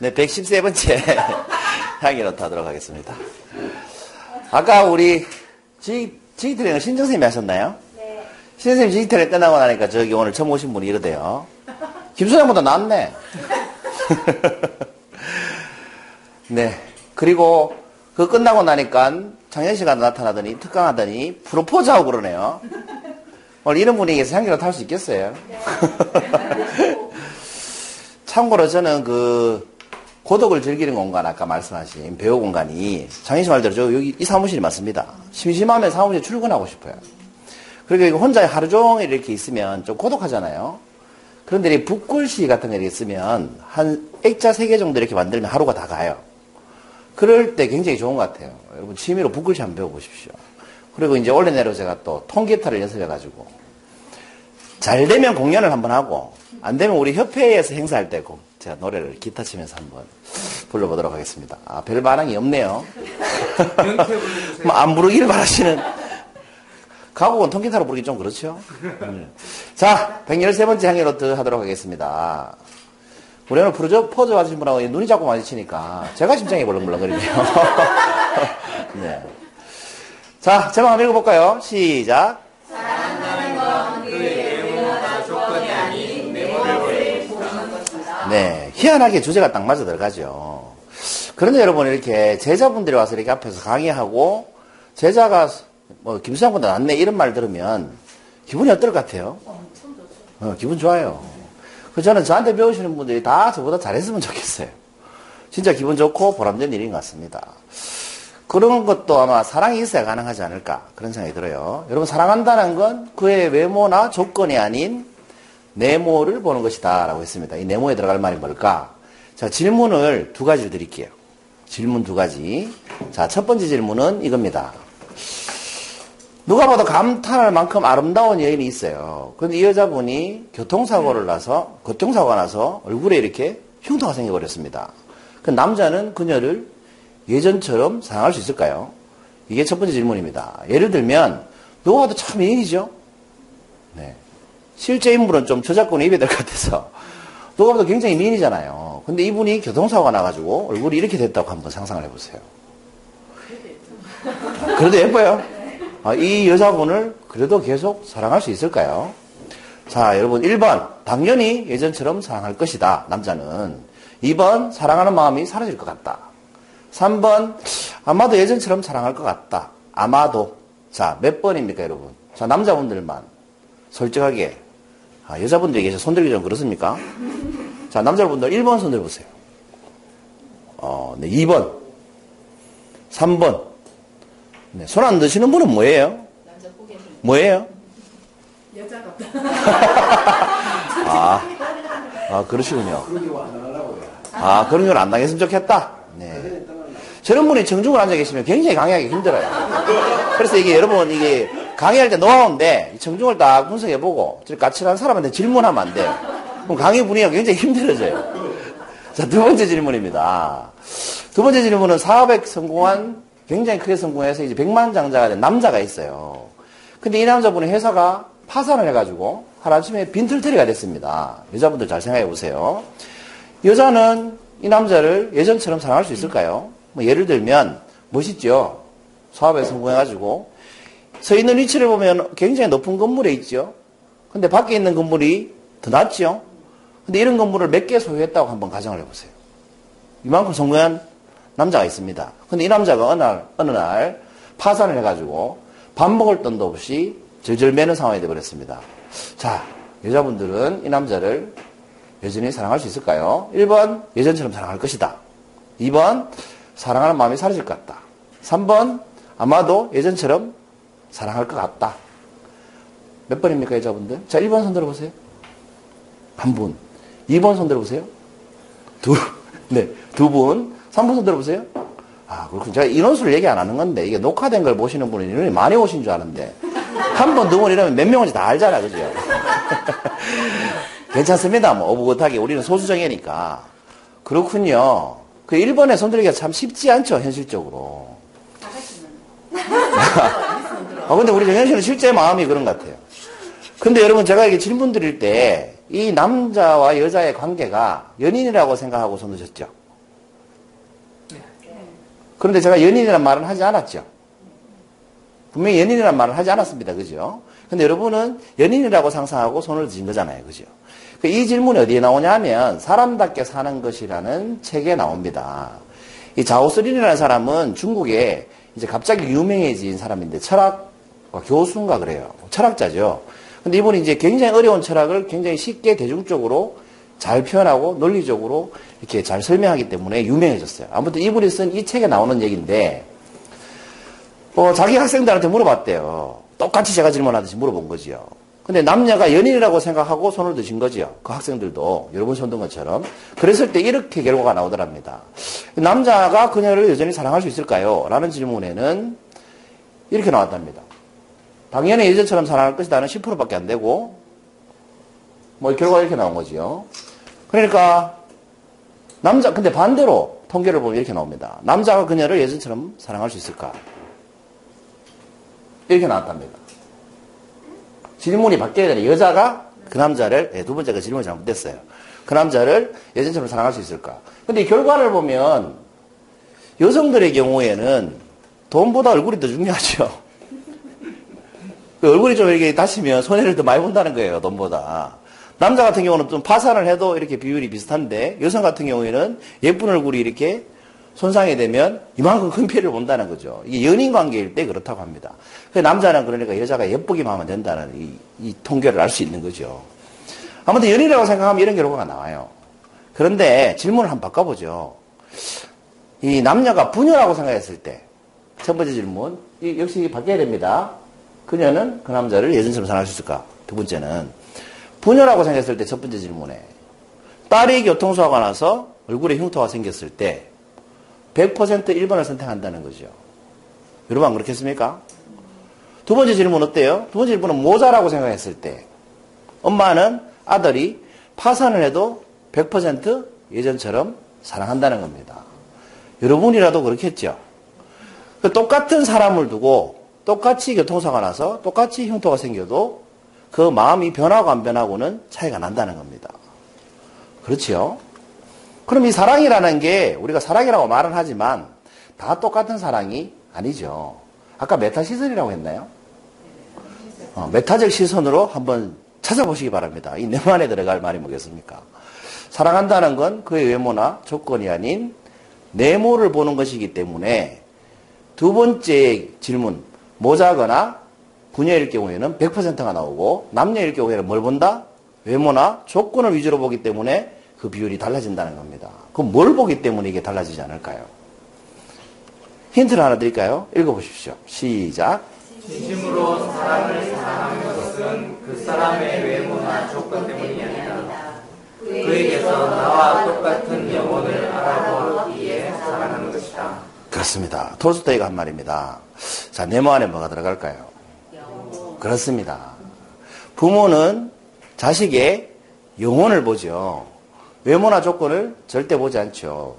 네, 113번째 향기노트 하도록 하겠습니다. 아까 우리 지, 지기트레이너 신정선생님이 하셨나요? 네. 신선생님 지기 트레이너 끝나고 나니까 저기 오늘 처음 오신 분이 이러대요. 김소장보다 낫네. 네. 그리고 그 끝나고 나니까 장현 씨가 나타나더니 특강하더니 프로포즈하고 그러네요. 오늘 이런 분위기에서 향기노트 할 수 있겠어요? 참고로 저는 그 고독을 즐기는 공간 아까 말씀하신 배우 공간이 장현 씨 말대로 저 여기 이 사무실이 맞습니다. 심심하면 사무실 출근하고 싶어요. 그리고 혼자 하루 종일 이렇게 있으면 좀 고독하잖아요. 그런데 이 붓글씨 같은 거 이렇게 쓰면 한 액자 세 개 정도 이렇게 만들면 하루가 다 가요. 그럴 때 굉장히 좋은 것 같아요. 여러분 취미로 붓글씨 한번 배워보십시오. 그리고 이제 올해 내로 제가 또 통기타를 연습해가지고 잘 되면 공연을 한번 하고 안 되면 우리 협회에서 행사할 때 제가 노래를 기타 치면서 한번 불러보도록 하겠습니다. 아, 별 반응이 없네요. 뭐 안 부르기를 바라시는 가곡은 통기타로 부르기 좀 그렇죠? 네. 자, 113번째 향기로트 하도록 하겠습니다. 우리 오늘 프로저, 포즈 받으신 분하고 눈이 자꾸 마주치니까 제가 심장이 벌렁벌렁거리네요. 네. 자, 제목 한번 읽어볼까요? 시작. 네, 희한하게 주제가 딱 맞아 들어가죠. 그런데 여러분 이렇게 제자분들이 와서 이렇게 앞에서 강의하고 제자가 뭐 김수장보다 낫네 이런 말 들으면 기분이 어떨 것 같아요? 어, 기분 좋아요. 그 저는 저한테 배우시는 분들이 다 저보다 잘했으면 좋겠어요. 진짜 기분 좋고 보람된 일인 것 같습니다. 그런 것도 아마 사랑이 있어야 가능하지 않을까 그런 생각이 들어요. 여러분 사랑한다는 건 그의 외모나 조건이 아닌 네모를 보는 것이다 라고 했습니다. 이 네모에 들어갈 말이 뭘까? 자 질문을 두 가지를 드릴게요. 질문 두 가지. 자 첫 번째 질문은 이겁니다. 누가 봐도 감탄할 만큼 아름다운 여인이 있어요. 그런데 이 여자분이 교통사고를 나서, 교통사고가 나서 얼굴에 이렇게 흉터가 생겨버렸습니다. 그 남자는 그녀를 예전처럼 사랑할 수 있을까요? 이게 첫 번째 질문입니다. 예를 들면, 누가 봐도 참 미인이죠? 네. 실제 인물은 좀 저작권을 입어야 될것 같아서. 누가 봐도 굉장히 미인이잖아요. 근데 이분이 교통사고가 나가지고 얼굴이 이렇게 됐다고 한번 상상을 해보세요. 그래도 예뻐요? 아, 이 여자분을 그래도 계속 사랑할 수 있을까요? 자, 여러분, 1번. 당연히 예전처럼 사랑할 것이다. 남자는. 2번. 사랑하는 마음이 사라질 것 같다. 3번. 아마도 예전처럼 사랑할 것 같다. 아마도. 자, 몇 번입니까, 여러분? 자, 남자분들만. 솔직하게. 아, 여자분들이 계셔 손들기 좀 그렇습니까? 자, 남자분들 1번 손 들어보세요. 어, 네, 2번. 3번. 네, 손 안 드시는 분은 뭐예요? 뭐예요? 여자 같다. 아, 아 그러시군요. 아, 그런 걸 안 당했으면 좋겠다. 네. 저런 분이 정중을 앉아 계시면 굉장히 강의하기 힘들어요. 그래서 이게 여러분, 이게 강의할 때 노하우인데, 정중을 딱 분석해보고, 저렇게 까칠한 사람한테 질문하면 안 돼요. 그럼 강의 분위기가 굉장히 힘들어져요. 자, 두 번째 질문입니다. 두 번째 질문은 사업에 성공한, 굉장히 크게 성공해서 이제 백만 장자가 된 남자가 있어요. 근데 이 남자분이 회사가 파산을 해가지고 하루아침에 빈털터리가 됐습니다. 여자분들 잘 생각해 보세요. 여자는 이 남자를 예전처럼 사랑할 수 있을까요? 뭐 예를 들면 멋있죠. 사업에 성공해가지고 서 있는 위치를 보면 굉장히 높은 건물에 있죠. 근데 밖에 있는 건물이 더 낮죠. 근데 이런 건물을 몇 개 소유했다고 한번 가정을 해보세요. 이만큼 성공한 남자가 있습니다. 근데 이 남자가 어느 날, 어느 날 파산을 해가지고 밥 먹을 돈도 없이 절절 매는 상황이 되어버렸습니다. 자, 여자분들은 이 남자를 여전히 사랑할 수 있을까요? 1번, 예전처럼 사랑할 것이다. 2번, 사랑하는 마음이 사라질 것 같다. 3번, 아마도 예전처럼 사랑할 것 같다. 몇 번입니까, 여자분들? 자, 1번 손 들어보세요. 한 분. 2번 손 들어보세요. 두, 네, 두 분. 3번 손 들어보세요. 아, 그렇군. 제가 인원수를 얘기 안 하는 건데, 이게 녹화된 걸 보시는 분은 인원이 많이 오신 줄 아는데, 한 번, 두 번 이러면 몇 명인지 다 알잖아, 그죠? 괜찮습니다. 뭐, 오붓하게. 우리는 소수정예니까. 그렇군요. 그 1번에 손들기가 참 쉽지 않죠, 현실적으로. 아, 근데 우리 정현 씨는 실제 마음이 그런 것 같아요. 근데 여러분, 제가 이게 질문 드릴 때, 이 남자와 여자의 관계가 연인이라고 생각하고 손 드셨죠? 그런데 제가 연인이라는 말은 하지 않았죠. 분명히 연인이라는 말을 하지 않았습니다. 그죠? 근데 여러분은 연인이라고 상상하고 손을 드신 거잖아요. 그죠? 그이 질문이 어디에 나오냐 하면 사람답게 사는 것이라는 책에 나옵니다. 이 자오스린이라는 사람은 중국에 이제 갑자기 유명해진 사람인데 철학과 교수인가 그래요. 철학자죠. 근데 이분이 이제 굉장히 어려운 철학을 굉장히 쉽게 대중적으로 잘 표현하고 논리적으로 이렇게 잘 설명하기 때문에 유명해졌어요. 아무튼 이분이 쓴 이 책에 나오는 얘기인데 어, 자기 학생들한테 물어봤대요. 똑같이 제가 질문하듯이 물어본 거지요. 근데 남녀가 연인이라고 생각하고 손을 드신 거지요. 그 학생들도 여러분 손든 것처럼. 그랬을 때 이렇게 결과가 나오더랍니다. 남자가 그녀를 여전히 사랑할 수 있을까요? 라는 질문에는 이렇게 나왔답니다. 당연히 예전처럼 사랑할 것이다는 10%밖에 안 되고 뭐 결과가 이렇게 나온 거지요. 그러니까 남자 근데 반대로 통계를 보면 이렇게 나옵니다. 남자가 그녀를 예전처럼 사랑할 수 있을까? 이렇게 나왔답니다. 질문이 바뀌어야 되는 여자가 그 남자를 네, 두 번째가 질문이 잘못됐어요. 그 남자를 예전처럼 사랑할 수 있을까? 근데 결과를 보면 여성들의 경우에는 돈보다 얼굴이 더 중요하죠. 그 얼굴이 좀 이렇게 다치면 손해를 더 많이 본다는 거예요, 돈보다. 남자 같은 경우는 좀 파산을 해도 이렇게 비율이 비슷한데 여성 같은 경우에는 예쁜 얼굴이 이렇게 손상이 되면 이만큼 큰 피해를 본다는 거죠. 이게 연인 관계일 때 그렇다고 합니다. 그 남자는 그러니까 여자가 예쁘기만 하면 된다는 이, 이 통계를 알 수 있는 거죠. 아무튼 연인이라고 생각하면 이런 결과가 나와요. 그런데 질문을 한번 바꿔보죠. 이 남녀가 부녀라고 생각했을 때, 첫 번째 질문, 역시 바뀌어야 됩니다. 그녀는 그 남자를 예전처럼 사랑할 수 있을까? 두 번째는, 부녀라고 생각했을 때 첫 번째 질문에, 딸이 교통사고가 나서 얼굴에 흉터가 생겼을 때, 100% 1번을 선택한다는 거죠. 여러분 안 그렇겠습니까? 두 번째 질문 어때요? 두 번째 질문은 모자라고 생각했을 때 엄마는 아들이 파산을 해도 100% 예전처럼 사랑한다는 겁니다. 여러분이라도 그렇겠죠? 그 똑같은 사람을 두고 똑같이 교통사가 나서 똑같이 흉터가 생겨도 그 마음이 변하고 안 변하고는 차이가 난다는 겁니다. 그렇지요? 그럼 이 사랑이라는 게 우리가 사랑이라고 말은 하지만 다 똑같은 사랑이 아니죠. 아까 메타 시선이라고 했나요? 어, 메타적 시선으로 한번 찾아보시기 바랍니다. 이 내면 안에 들어갈 말이 뭐겠습니까? 사랑한다는 건 그의 외모나 조건이 아닌 내모를 보는 것이기 때문에 두 번째 질문, 모자거나 부녀일 경우에는 100%가 나오고 남녀일 경우에는 뭘 본다? 외모나 조건을 위주로 보기 때문에 그 비율이 달라진다는 겁니다. 그럼 뭘 보기 때문에 이게 달라지지 않을까요? 힌트를 하나 드릴까요? 읽어보십시오. 시작. 진심으로 사람을 사랑하는 것은 그 사람의 외모나 조건 때문이 아니라 그에게서 나와 똑같은 영혼을 알아보기 위해 사랑하는 것이다. 그렇습니다. 톨스토이가 한 말입니다. 자, 네모 안에 뭐가 들어갈까요? 그렇습니다. 부모는 자식의 영혼을 보죠. 외모나 조건을 절대 보지 않죠.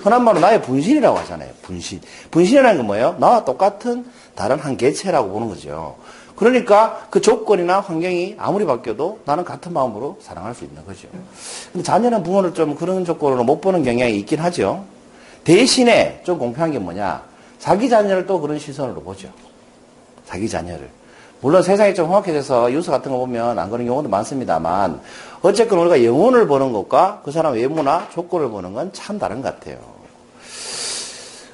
흔한 말로 나의 분신이라고 하잖아요. 분신. 분신이라는 건 뭐예요? 나와 똑같은 다른 한 개체라고 보는 거죠. 그러니까 그 조건이나 환경이 아무리 바뀌어도 나는 같은 마음으로 사랑할 수 있는 거죠. 근데 자녀는 부모를 좀 그런 조건으로 못 보는 경향이 있긴 하죠. 대신에 좀 공평한 게 뭐냐? 자기 자녀를 또 그런 시선으로 보죠. 자기 자녀를. 물론 세상이 좀 험악해져서 뉴스 같은 거 보면 안 그런 경우도 많습니다만 어쨌건 우리가 영혼을 보는 것과 그 사람 외모나 조건을 보는 건 참 다른 것 같아요.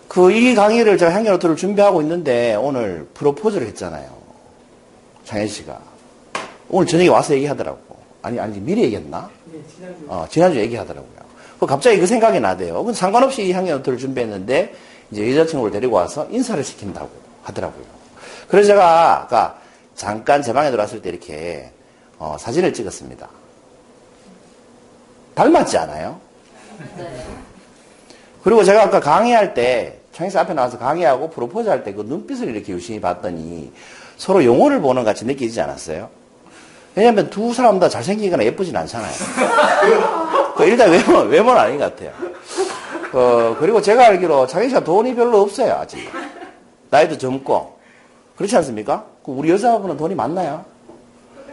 그 이 강의를 제가 향기노트를 준비하고 있는데 오늘 프로포즈를 했잖아요. 장현 씨가. 오늘 저녁에 와서 얘기하더라고. 아니, 아니, 미리 얘기했나? 네, 지난주. 어, 지난주에 얘기하더라고요. 그 갑자기 그 생각이 나대요. 상관없이 이 향기노트를 준비했는데 이제 여자친구를 데리고 와서 인사를 시킨다고 하더라고요. 그래서 제가 아까 잠깐 제 방에 들어왔을 때 이렇게 어, 사진을 찍었습니다. 닮았지 않아요? 그리고 제가 아까 강의할 때 창의사 앞에 나와서 강의하고 프로포즈 할 때 그 눈빛을 이렇게 유심히 봤더니 서로 영혼을 보는 것 같이 느끼지 않았어요? 왜냐하면 두 사람 다 잘생기거나 예쁘진 않잖아요. 그 일단 외모, 외모는 아닌 것 같아요. 어, 그리고 제가 알기로 장희 씨가 돈이 별로 없어요, 아직. 나이도 젊고. 그렇지 않습니까? 그 우리 여자분은 돈이 많나요?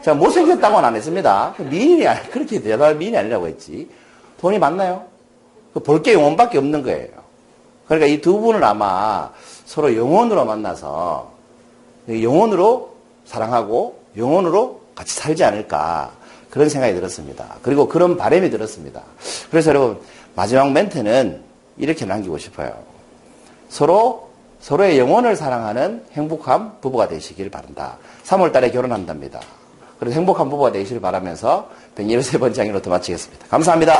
제가 못생겼다고는 안 했습니다. 그 미인이, 아니, 그렇게 대단한 미인이 아니라고 했지. 돈이 많나요? 그볼게 영혼밖에 없는 거예요. 그러니까 이 두 분은 아마 서로 영혼으로 만나서 영혼으로 사랑하고 영혼으로 같이 살지 않을까 그런 생각이 들었습니다. 그리고 그런 바람이 들었습니다. 그래서 여러분 마지막 멘트는 이렇게 남기고 싶어요. 서로 서로의 영혼을 사랑하는 행복한 부부가 되시길 바란다. 3월 달에 결혼한답니다. 그래서 행복한 부부가 되시길 바라면서 113번째 강의로 더 마치겠습니다. 감사합니다.